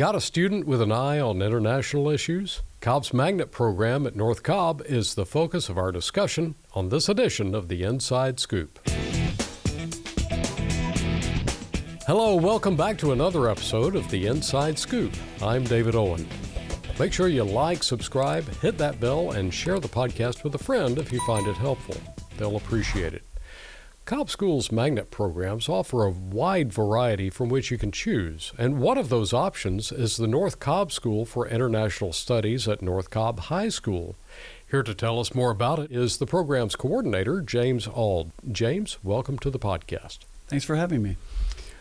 Got a student with an eye on international issues? Cobb's Magnet program at North Cobb is the focus of our discussion on this edition of the Inside Scoop. Hello, welcome back to another episode of the Inside Scoop. I'm David Owen. Make sure you like, subscribe, hit that bell, and share the podcast with a friend if you find it helpful. They'll appreciate it. Cobb School's magnet programs offer a wide variety from which you can choose, and one of those options is the North Cobb School for International Studies at North Cobb High School. Here to tell us more about it is the program's coordinator, James Auld. James, welcome to the podcast. Thanks for having me.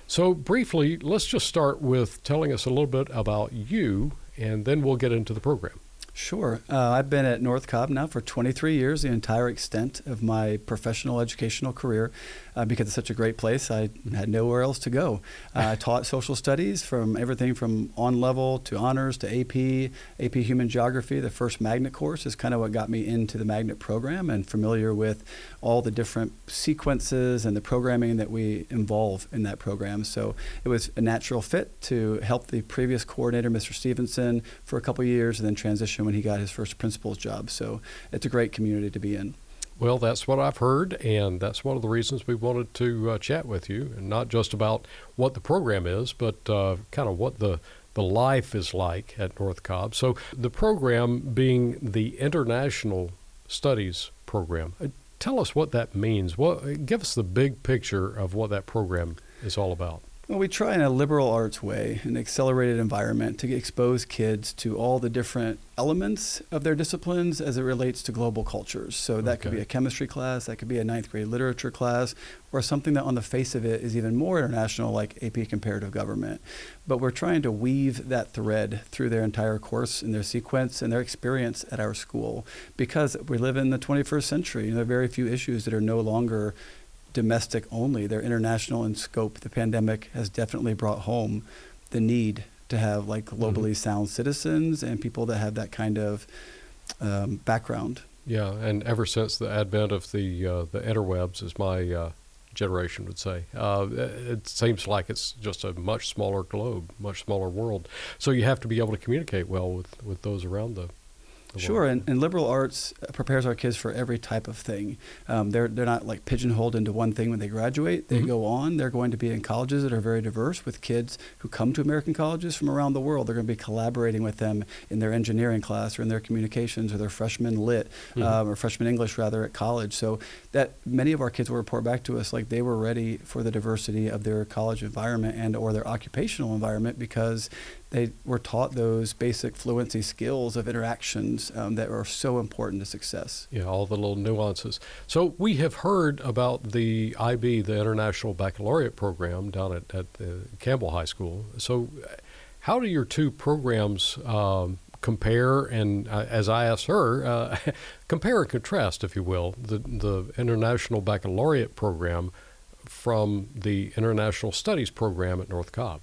So, briefly, let's just start with telling us a little bit about you, and then we'll get into the program. Sure. Uh, I've been at North Cobb now for 23 years, the entire extent of my professional educational career, uh, because it's such a great place. I had nowhere else to go. Uh, I taught social studies from everything from on level to honors to AP, AP Human Geography. The first magnet course is kind of what got me into the magnet program and familiar with all the different sequences and the programming that we involve in that program. So it was a natural fit to help the previous coordinator, Mr. Stevenson, for a couple years and then transition when he got his first principal's job. So it's a great community to be in. Well, that's what I've heard, and that's one of the reasons we wanted to uh, chat with you, and not just about what the program is, but uh, kind of what the the life is like at North Cobb. So, the program being the International Studies program, uh, tell us what that means. What give us the big picture of what that program is all about. Well, we try in a liberal arts way, an accelerated environment, to expose kids to all the different elements of their disciplines as it relates to global cultures. So that okay. could be a chemistry class, that could be a ninth grade literature class, or something that on the face of it is even more international, like AP Comparative Government. But we're trying to weave that thread through their entire course and their sequence and their experience at our school because we live in the 21st century. and there are very few issues that are no longer domestic only. They're international in scope. The pandemic has definitely brought home the need to have like globally mm-hmm. sound citizens and people that have that kind of um, background. Yeah, and ever since the advent of the uh, the interwebs, as my uh, generation would say, uh, it seems like it's just a much smaller globe, much smaller world. So you have to be able to communicate well with, with those around the Sure, and, and, liberal arts prepares our kids for every type of thing. Um, they're they're not like pigeonholed into one thing when they graduate. They mm-hmm. go on. They're going to be in colleges that are very diverse with kids who come to American colleges from around the world. They're going to be collaborating with them in their engineering class or in their communications or their freshman lit mm-hmm. um, or freshman English rather at college. So that many of our kids will report back to us like they were ready for the diversity of their college environment and or their occupational environment because they were taught those basic fluency skills of um, that are so important to success. Yeah, all the little nuances. So we have heard about the IB, the International Baccalaureate Program down at, at Campbell High School. So how do your two programs um, compare? And uh, as I asked her, uh, compare and contrast, if you will, the, the International Baccalaureate Program from the International Studies Program at North Cobb.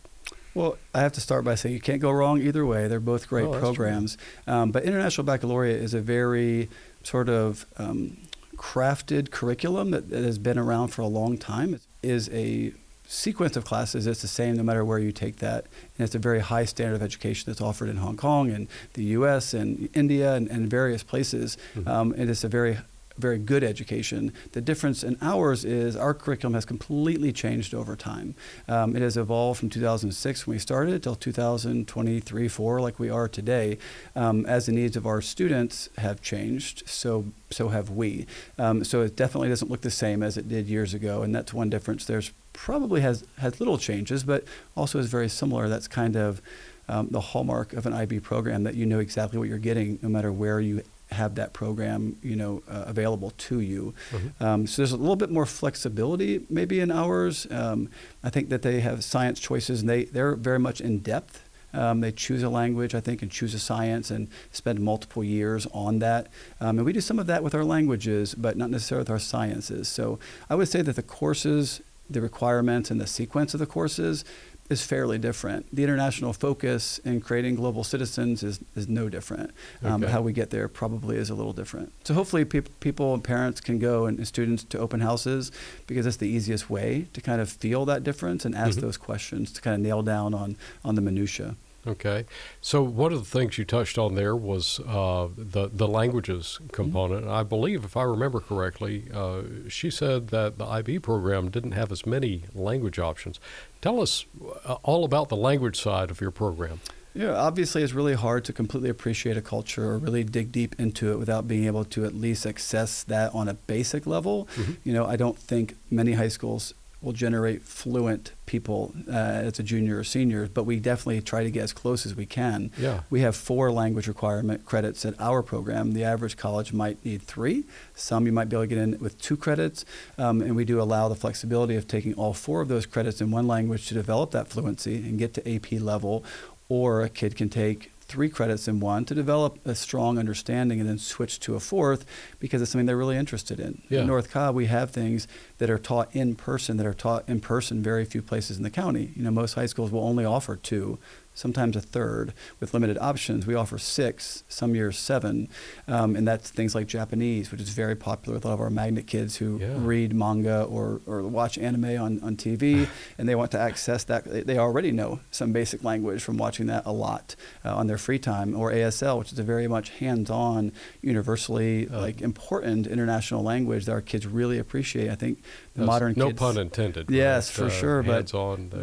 Well, I have to start by saying you can't go wrong either way. They're both great oh, programs. Um, but International Baccalaureate is a very sort of um, crafted curriculum that, that, has been around for a long time. It is a sequence of classes It's the same no matter where you take that. And it's a very high standard of education that's offered in Hong Kong and the US and India and, and various places. Mm-hmm. Um, and it's a very very good education. The difference in ours is our curriculum has completely changed over time. Um, it has evolved from 2006 when we started till 2023, 4, like we are today. Um, as the needs of our students have changed, so so have we. Um, so it definitely doesn't look the same as it did years ago, and that's one difference. There's probably has has little changes, but also is very similar. That's kind of um, the hallmark of an IB program that you know exactly what you're getting no matter where you have that program, you know, uh, available to you. Mm-hmm. Um, so there's a little bit more flexibility maybe in ours. Um, I think that they have science choices and they, they're very much in depth. Um, they choose a language, I think, and choose a science and spend multiple years on that. Um, and we do some of that with our languages, but not necessarily with our sciences. So I would say that the courses, the requirements, and the sequence of the courses is fairly different. The international focus in creating global citizens is, is no different. Um, okay. How we get there probably is a little different. So hopefully pe- people and parents can go and, and, students to open houses because that's the easiest way to kind of feel that difference and ask mm-hmm. those questions to kind of nail down on, on the minutia. Okay. So one of the things you touched on there was uh, the the languages component. Mm-hmm. I believe, if I remember correctly, uh, she said that the IB program didn't have as many language options. Tell us uh, all about the language side of your program. Yeah, obviously, it's really hard to completely appreciate a culture or really dig deep into it without being able to at least access that on a basic level. Mm-hmm. You know, I don't think many high schools will generate fluent people uh, as a junior or senior, but we definitely try to get as close as we can. Yeah. We have four language requirement credits at our program. The average college might need three. Some you might be able to get in with two credits, um, and we do allow the flexibility of taking all four of those credits in one language to develop that fluency and get to AP level, or a kid can take three credits in one to develop a strong understanding and then switch to a fourth because it's something they're really interested in. Yeah. In North Cobb, we have things that are taught in person that are taught in person very few places in the county. You know, most high schools will only offer two sometimes a third with limited options. We offer six, some years seven, um, and that's things like Japanese, which is very popular with a lot of our magnet kids who yeah. read manga or, or watch anime on, on TV, and they want to access that. They already know some basic language from watching that a lot uh, on their free time, or ASL, which is a very much hands-on, universally uh, like important international language that our kids really appreciate. I think the modern no kids, pun intended. Yes, right? for uh, sure. But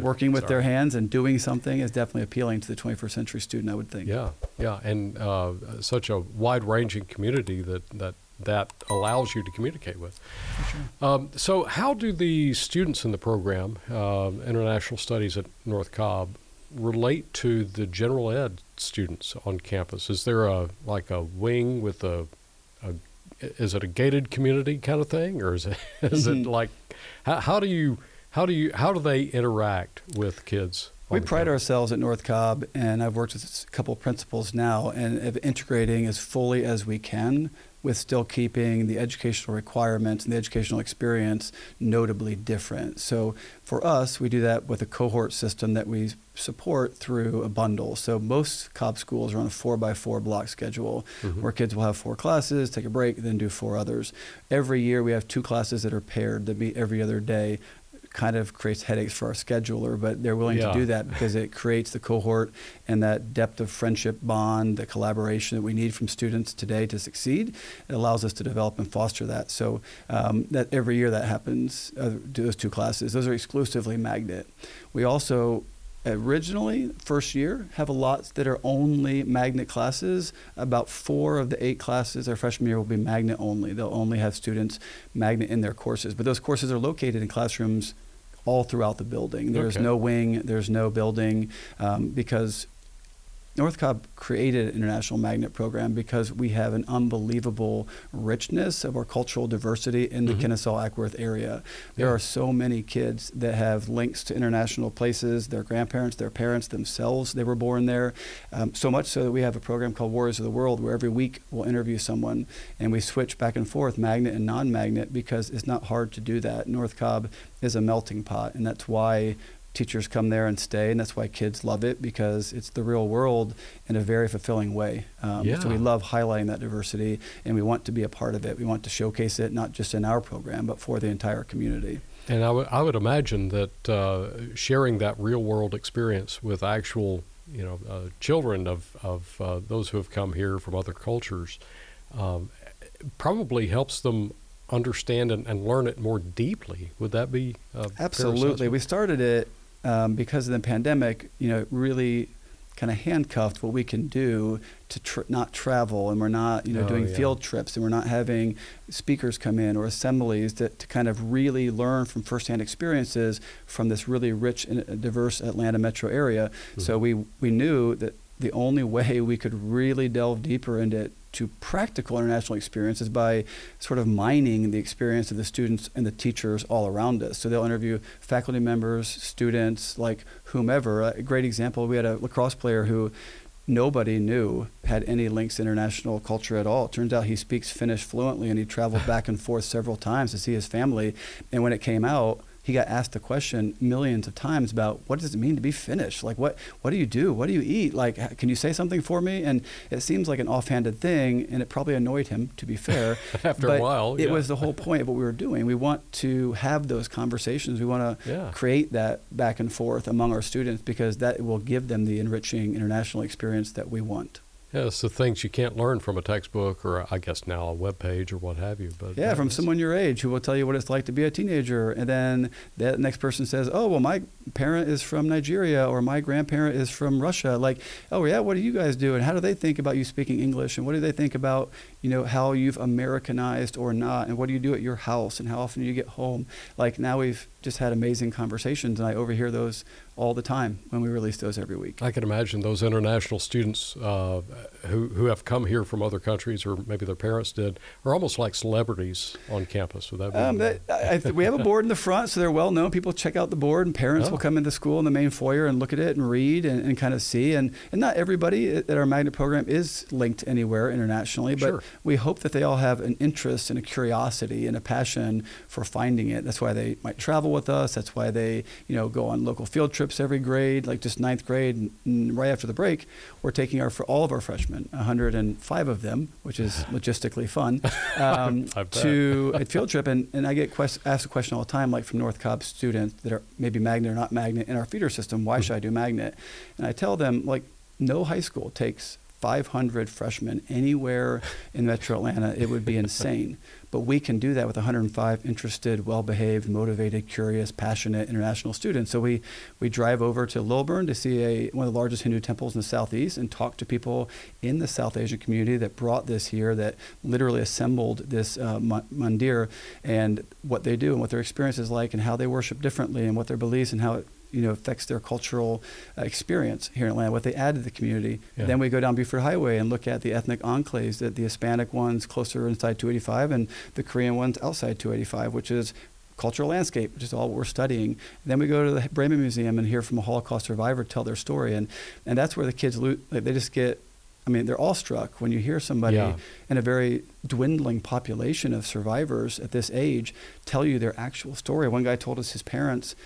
working with sorry. their hands and doing something is definitely appealing to the 21st century student. I would think. Yeah, yeah, and uh, such a wide-ranging community that that that allows you to communicate with. Sure. Um, so, how do the students in the program, uh, International Studies at North Cobb, relate to the general ed students on campus? Is there a like a wing with a, a is it a gated community kind of thing, or is it is it like how, how do you how do you how do they interact with kids? We pride ourselves at North Cobb, and I've worked with a couple of principals now, and of integrating as fully as we can with still keeping the educational requirements and the educational experience notably different. So for us, we do that with a cohort system that we support through a bundle. So most Cobb schools are on a four by four block schedule Mhm. where kids will have four classes, take a break, then do four others. Every year we have two classes that are paired that meet every other day kind of creates headaches for our scheduler, but they're willing Yeah. to do that because it creates the cohort and that depth of friendship bond, the collaboration that we need from students today to succeed. It allows us to develop and foster that. So um, that every year that happens, uh, those two classes, those are exclusively magnet. We also originally first year have a lot that are only magnet classes about four of the eight classes our freshman year will be magnet only they'll only have students magnet in their courses but those courses are located in classrooms all throughout the building there's Okay. no wing there's no building um, because North Cobb created an international magnet program because we have an unbelievable richness of our cultural diversity in the Mhm. Kennesaw Acworth area. There Yeah. are so many kids that have links to international places, their grandparents, their parents themselves, they were born there. Um, so much so that we have a program called Warriors of the World where every week we'll interview someone and we switch back and forth, magnet and non magnet, because it's not hard to do that. North Cobb is a melting pot, and that's why teachers come there and stay, and that's why kids love it because it's the real world in a very fulfilling way. Um, So we love highlighting that diversity, and we want to be a part of it. We want to showcase it not just in our program, but for the entire community. And I would imagine that uh, sharing that real world experience with actual, you know, uh, children of of uh, those who have come here from other cultures, um, probably helps them understand and, and learn it more deeply. Would that be a Absolutely. We started it um, because of the pandemic, you know, really kind of handcuffed what we can do to tr- not travel and we're not, you know, Oh, doing yeah. field trips and we're not having speakers come in or assemblies to, to kind of really learn from firsthand experiences from this really rich and diverse Atlanta metro area. So Mhm. we, we knew that the only way we could really delve deeper into to practical international experience is by sort of mining the experience of the students and the teachers all around us. So they'll interview faculty members, students, like whomever. A great example, we had a lacrosse player who nobody knew had any links to international culture at all. It turns out he speaks Finnish fluently and he traveled back and forth several times to see his family. And when it came out, he got asked the question millions of times about what does it mean to be Finnish? Like what what do you do? What do you eat? Like can you say something for me? And it seems like an offhanded thing, and it probably annoyed him. To be fair, after a while, yeah. it was the whole point of what we were doing. We want to have those conversations. We want to yeah. create that back and forth among our students because that will give them the enriching international experience that we want. Yeah, it's the things you can't learn from a textbook or I guess now a web page or what have you. But yeah, from someone your age who will tell you what it's like to be a teenager, and then that next person says, "Oh, well, my parent is from Nigeria or my grandparent is from Russia." Like, oh yeah, what do you guys do, and how do they think about you speaking English, and what do they think about you know how you've Americanized or not, and what do you do at your house, and how often do you get home? Like now we've just had amazing conversations, and I overhear those all the time when we release those every week. I can imagine those international students uh, who who have come here from other countries, or maybe their parents did, are almost like celebrities on campus. Would that be? Um, that, I, we have a board in the front, so they're well known. People check out the board, and parents oh. will come into school in the main foyer and look at it and read and, and, kind of see. And and not everybody at our magnet program is linked anywhere internationally, but sure. we hope that they all have an interest and a curiosity and a passion for finding it. That's why they might travel with us. That's why they you know go on local field trips trips every grade, like just ninth grade. Right after the break, we're taking our for all of our freshmen, 105 of them, which is logistically fun, um, to a field trip. And, and I get quest- asked a question all the time, like from North Cobb students that are maybe magnet or not magnet in our feeder system. Why mm-hmm. should I do magnet? And I tell them like no high school takes 500 freshmen anywhere in Metro Atlanta, it would be insane. But we can do that with 105 interested, well-behaved, motivated, curious, passionate international students. So we we drive over to Lilburn to see a, one of the largest Hindu temples in the southeast and talk to people in the South Asian community that brought this here, that literally assembled this uh, mandir, and what they do and what their experience is like, and how they worship differently, and what their beliefs and how it you know affects their cultural uh, experience here in Atlanta, what they add to the community. Yeah. Then we go down Buford Highway and look at the ethnic enclaves, the, the Hispanic ones closer inside 285 and the Korean ones outside 285, which is cultural landscape, which is all what we're studying. Then we go to the Breman Museum and hear from a Holocaust survivor tell their story, and and that's where the kids lo- they just get. I mean, they're awestruck when you hear somebody yeah. in a very dwindling population of survivors at this age tell you their actual story. One guy told us his parents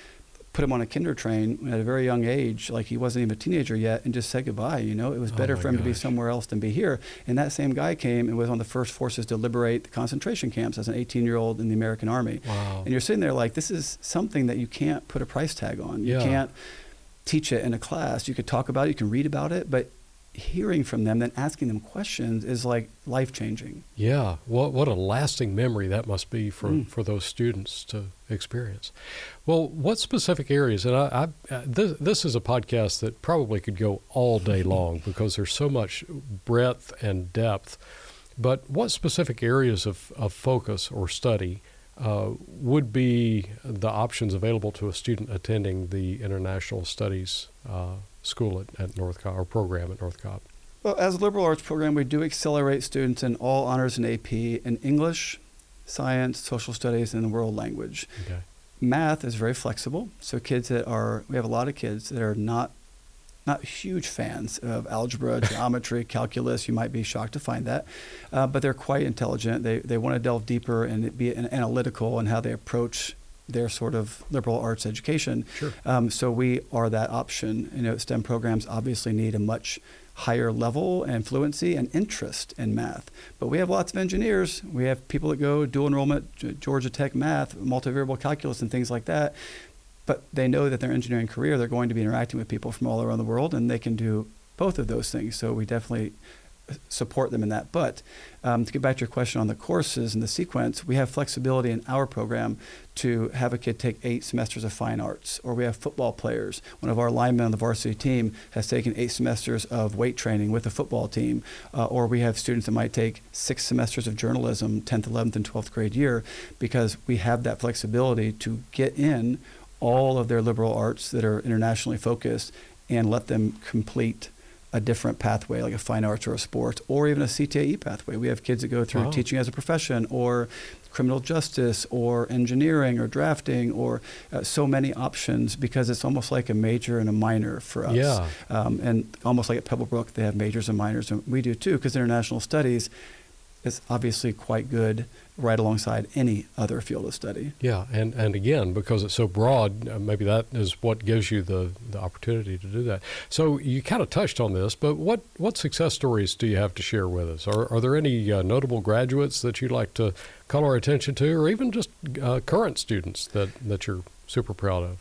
put him on a kinder train at a very young age, like he wasn't even a teenager yet, and just said goodbye. You know, it was oh better oh for him gosh. to be somewhere else than be here. And that same guy came and was on the first forces to liberate the concentration camps as an 18 year old in the American Army. Wow. And you're sitting there like, this is something that you can't put a price tag on. You yeah. can't teach it in a class. You could talk about it, you can read about it, but hearing from them, then asking them questions is like life changing. Yeah, what what a lasting memory that must be for mm. for those students to experience. Well, what specific areas? And I, I this this is a podcast that probably could go all day long because there's so much breadth and depth. But what specific areas of, of focus or study uh, would be the options available to a student attending the International Studies uh, school at, at North Cobb or program at North Cobb? Well, as a liberal arts program, we do accelerate students in all honors and AP in English, science, social studies, and the world language. Okay. Math is very flexible. So kids that are, we have a lot of kids that are not not huge fans of algebra, geometry, calculus. You might be shocked to find that, uh, but they're quite intelligent. They they want to delve deeper and be analytical in how they approach their sort of liberal arts education. Sure. Um, so we are that option. You know, STEM programs obviously need a much higher level and fluency and interest in math. But we have lots of engineers. We have people that go dual enrollment, Georgia Tech math, multivariable calculus, and things like that. But they know that their engineering career, they're going to be interacting with people from all around the world, and they can do both of those things. So we definitely support them in that. But um, to get back to your question on the courses and the sequence, we have flexibility in our program to have a kid take eight semesters of fine arts, or we have football players. One of our linemen on the varsity team has taken eight semesters of weight training with the football team, uh, or we have students that might take six semesters of journalism, 10th, 11th, and 12th grade year, because we have that flexibility to get in all of their liberal arts that are internationally focused and let them complete a different pathway, like a fine arts or a sport, or even a CTE pathway. We have kids that go through wow. teaching as a profession, or criminal justice, or engineering, or drafting, or uh, so many options because it's almost like a major and a minor for us. Yeah. Um, and almost like at Pebblebrook, they have majors and minors, and we do too, because international studies is obviously quite good right alongside any other field of study. Yeah, and, and again, because it's so broad, uh, maybe that is what gives you the, the opportunity to do that. So you kind of touched on this, but what, what success stories do you have to share with us? Are, are there any uh, notable graduates that you'd like to call our attention to, or even just uh, current students that, that you're super proud of?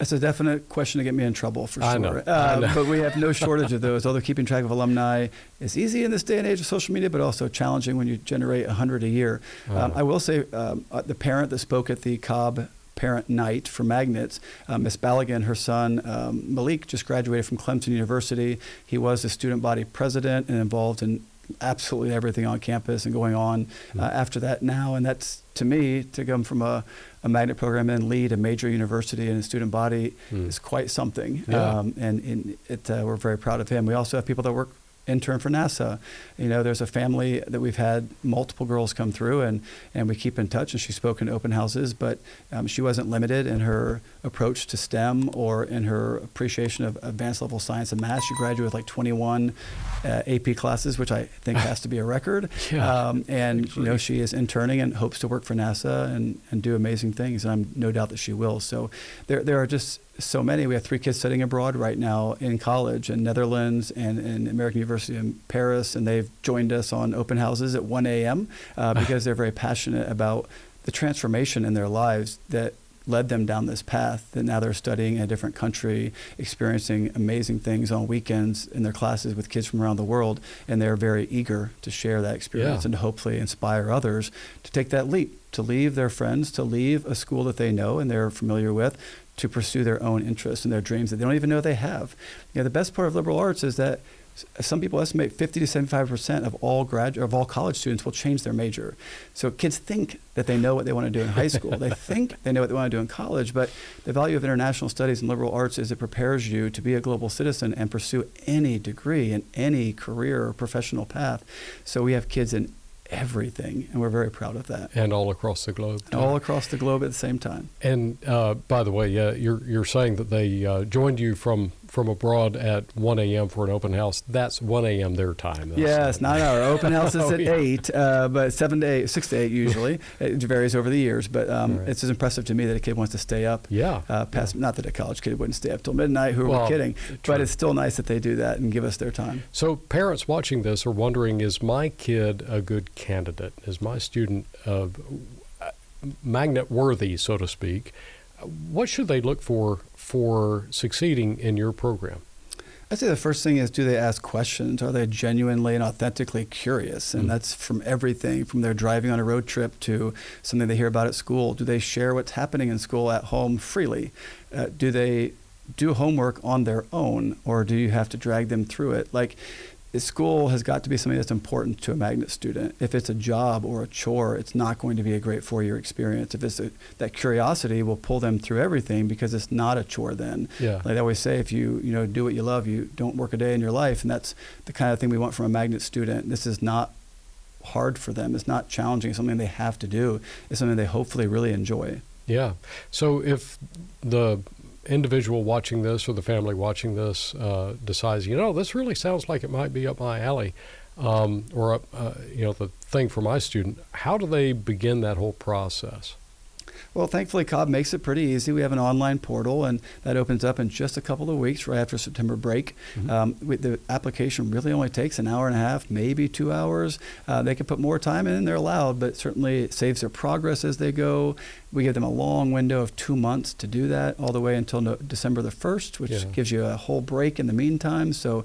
It's a definite question to get me in trouble for sure. I know. Uh, I know. but we have no shortage of those. Although keeping track of alumni is easy in this day and age of social media, but also challenging when you generate 100 a year. Um, I will say um, uh, the parent that spoke at the Cobb parent night for magnets. Uh, Miss Baligan, her son um, Malik, just graduated from Clemson University. He was the student body president and involved in absolutely everything on campus and going on uh, after that now. And that's to me to come from a, a magnet program and lead a major university and a student body Mm. is quite something. Yeah. Um, and and it, uh, we're very proud of him. We also have people that work intern for NASA. You know, there's a family that we've had multiple girls come through, and and we keep in touch. And she spoke in open houses, but um, she wasn't limited in her approach to STEM or in her appreciation of advanced level science and math. She graduated with like 21 uh, AP classes, which I think has to be a record. Yeah, um, and you know, she is interning and hopes to work for NASA and, and do amazing things. And I'm no doubt that she will. So there there are just so many. We have three kids studying abroad right now in college in Netherlands and in American University in Paris, and they've joined us on open houses at 1 a.m. Uh, because they're very passionate about the transformation in their lives that led them down this path that now they're studying in a different country experiencing amazing things on weekends in their classes with kids from around the world and they're very eager to share that experience Yeah. and to hopefully inspire others to take that leap to leave their friends to leave a school that they know and they're familiar with to pursue their own interests and their dreams that they don't even know they have you know the best part of liberal arts is that some people estimate 50 to 75 percent of all grad of all college students will change their major. So kids think that they know what they want to do in high school. they think they know what they want to do in college. But the value of international studies and liberal arts is it prepares you to be a global citizen and pursue any degree in any career or professional path. So we have kids in everything, and we're very proud of that. And all across the globe. All across the globe at the same time. And uh, by the way, yeah, you're you're saying that they uh, joined you from from abroad at 1 a.m. for an open house. That's 1 a.m. their time. That's- Yes, not our open house is Oh, at yeah. eight, uh, but seven to eight, six to eight usually. it varies over the years, but um, right. it's just impressive to me that a kid wants to stay up. Yeah. Uh, past, Not that a college kid wouldn't stay up till midnight. Who are Well, we kidding? true. But it's still nice that they do that and give us their time. So parents watching this are wondering: Is my kid a good candidate? Is my student uh, magnet worthy, so to speak? What should they look for for succeeding in your program? I'd say the first thing is do they ask questions? Are they genuinely and authentically curious? And Mm. that's from everything from their driving on a road trip to something they hear about at school. Do they share what's happening in school at home freely? Uh, do they do homework on their own or do you have to drag them through it? Like, school has got to be something that's important to a magnet student. If it's a job or a chore, it's not going to be a great four-year experience. If it's a, that curiosity will pull them through everything because it's not a chore then. Yeah. Like I always say, if you you know do what you love, you don't work a day in your life, and that's the kind of thing we want from a magnet student. This is not hard for them. It's not challenging. It's something they have to do. It's something they hopefully really enjoy. Yeah. So if the individual watching this or the family watching this uh, decides, you know, this really sounds like it might be up my alley, um, or uh, you know, the thing for my student, how do they begin that whole process? Well, thankfully, Cobb makes it pretty easy. We have an online portal, and that opens up in just a couple of weeks, right after September break. Mhm. Um, we, the application really only takes an hour and a half, maybe two hours. Uh, they can put more time in; they're allowed, but certainly it saves their progress as they go. We give them a long window of two months to do that, all the way until no, December the first, which Yeah. gives you a whole break in the meantime. So.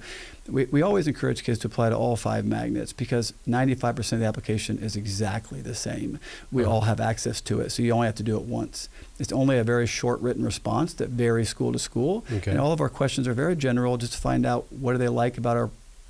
We, we always encourage kids to apply to all five magnets because 95% of the application is exactly the same. We Oh. all have access to it, so you only have to do it once. It's only a very short written response that varies school to school. Okay. And all of our questions are very general just to find out what do they like about our,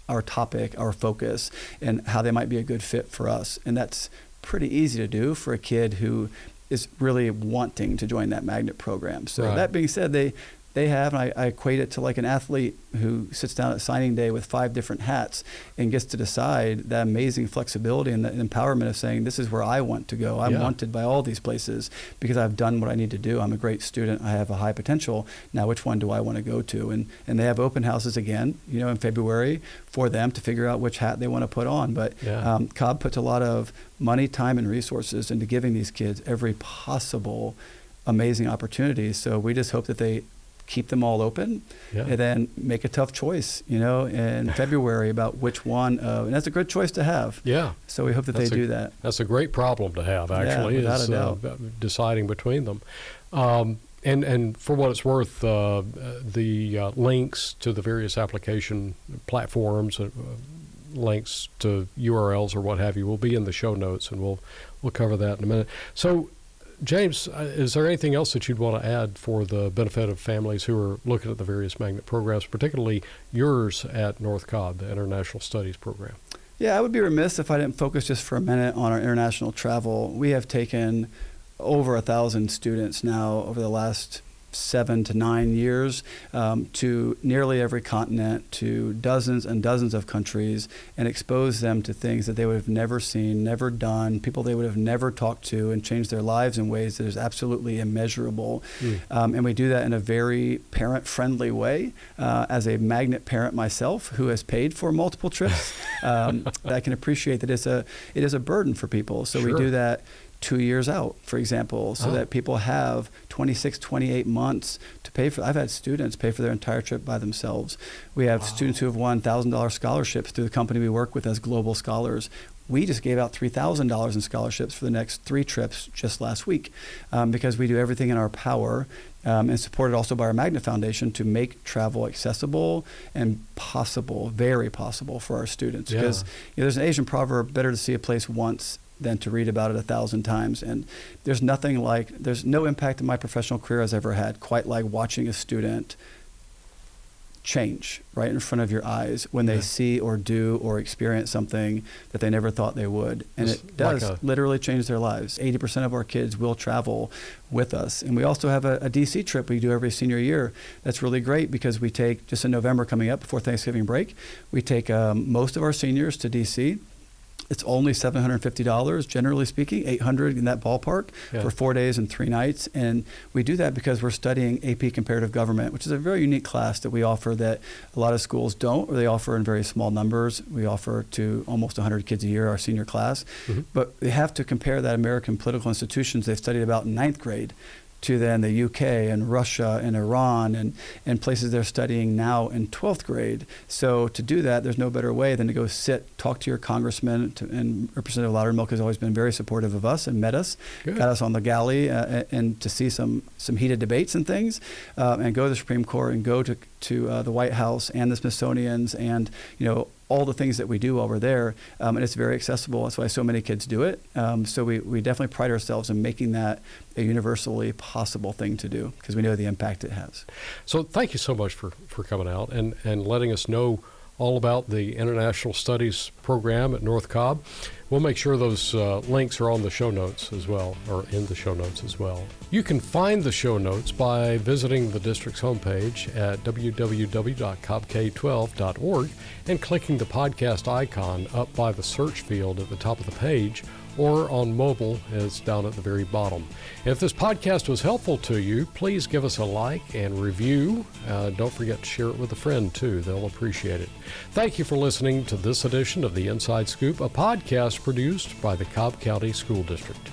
our topic, our focus, and how they might be a good fit for us. And that's pretty easy to do for a kid who is really wanting to join that magnet program. So Right. that being said, they they have, and I, I, equate it to like an athlete who sits down at signing day with five different hats and gets to decide that amazing flexibility and the empowerment of saying, this is where I want to go. I'm yeah. wanted by all these places because I've done what I need to do. I'm a great student. I have a high potential. Now, which one do I want to go to? And, and they have open houses again, you know, in February for them to figure out which hat they want to put on. But yeah. um, Cobb puts a lot of money, time, and resources into giving these kids every possible amazing opportunity. So we just hope that they keep them all open yeah. and then make a tough choice, you know, in February about which one. Uh, and that's a good choice to have. Yeah. So we hope that that's they a, do that. That's a great problem to have, actually, yeah, is uh, deciding between them. Um, and, and for what it's worth, uh, the uh, links to the various application platforms, uh, links to URLs or what have you, will be in the show notes, and we'll we'll cover that in a minute. So James, uh, is there anything else that you'd want to add for the benefit of families who are looking at the various magnet programs, particularly yours at North Cobb, the International Studies Program? Yeah, I would be remiss if I didn't focus just for a minute on our international travel. We have taken over a thousand students now over the last seven to nine years um, to nearly every continent, to dozens and dozens of countries, and expose them to things that they would have never seen, never done, people they would have never talked to, and change their lives in ways that is absolutely immeasurable. Mm. Um, and we do that in a very parent friendly way. Uh, as a magnet parent myself, who has paid for multiple trips, um, I can appreciate that it's a, it is a burden for people. So sure. we do that two years out, for example, so oh. that people have 26, 28 months to pay for. I've had students pay for their entire trip by themselves. We have wow. students who have won $1,000 scholarships through the company we work with as global scholars. We just gave out $3,000 in scholarships for the next three trips just last week um, because we do everything in our power um, and supported also by our Magna Foundation to make travel accessible and possible, very possible for our students. Yeah. Because you know, there's an Asian proverb: "Better to see a place once than to read about it a thousand times. And there's nothing like, there's no impact in my professional career I've ever had quite like watching a student change right in front of your eyes when they yeah. see or do or experience something that they never thought they would. And it's it does like literally change their lives. 80% of our kids will travel with us. And we also have a, a, DC trip we do every senior year that's really great because we take, just in November coming up before Thanksgiving break, we take um, most of our seniors to DC it's only $750 generally speaking 800 in that ballpark yeah. for four days and three nights. And we do that because we're studying ap comparative government which is a very unique class that we offer that a lot of schools don't. Or they offer in very small numbers. We offer to almost 100 kids a year our senior class. Mm-hmm. but they have to compare that american political institutions. They've studied about in ninth grade to then the UK and Russia and Iran and, and places they're studying now in 12th grade. So to do that, there's no better way than to go sit, talk to your congressman, to, and Representative Loudermilk has always been very supportive of us and met us, Good. got us on the galley, uh, and to see some some heated debates and things, uh, and go to the Supreme Court and go to to uh, the White House and the Smithsonian's and you know all the things that we do while we're there, um, and it's very accessible. That's why so many kids do it. Um, so we, we definitely pride ourselves in making that a universally possible thing to do because we know the impact it has. So thank you so much for, for coming out and, and letting us know all about the International Studies program at North Cobb. We'll make sure those uh, links are on the show notes as well, or in the show notes as well. You can find the show notes by visiting the district's homepage at www.cobbk12.org and clicking the podcast icon up by the search field at the top of the page or on mobile as down at the very bottom. If this podcast was helpful to you, please give us a like and review. Uh, don't forget to share it with a friend too, they'll appreciate it. Thank you for listening to this edition of The Inside Scoop, a podcast produced by the Cobb County School District.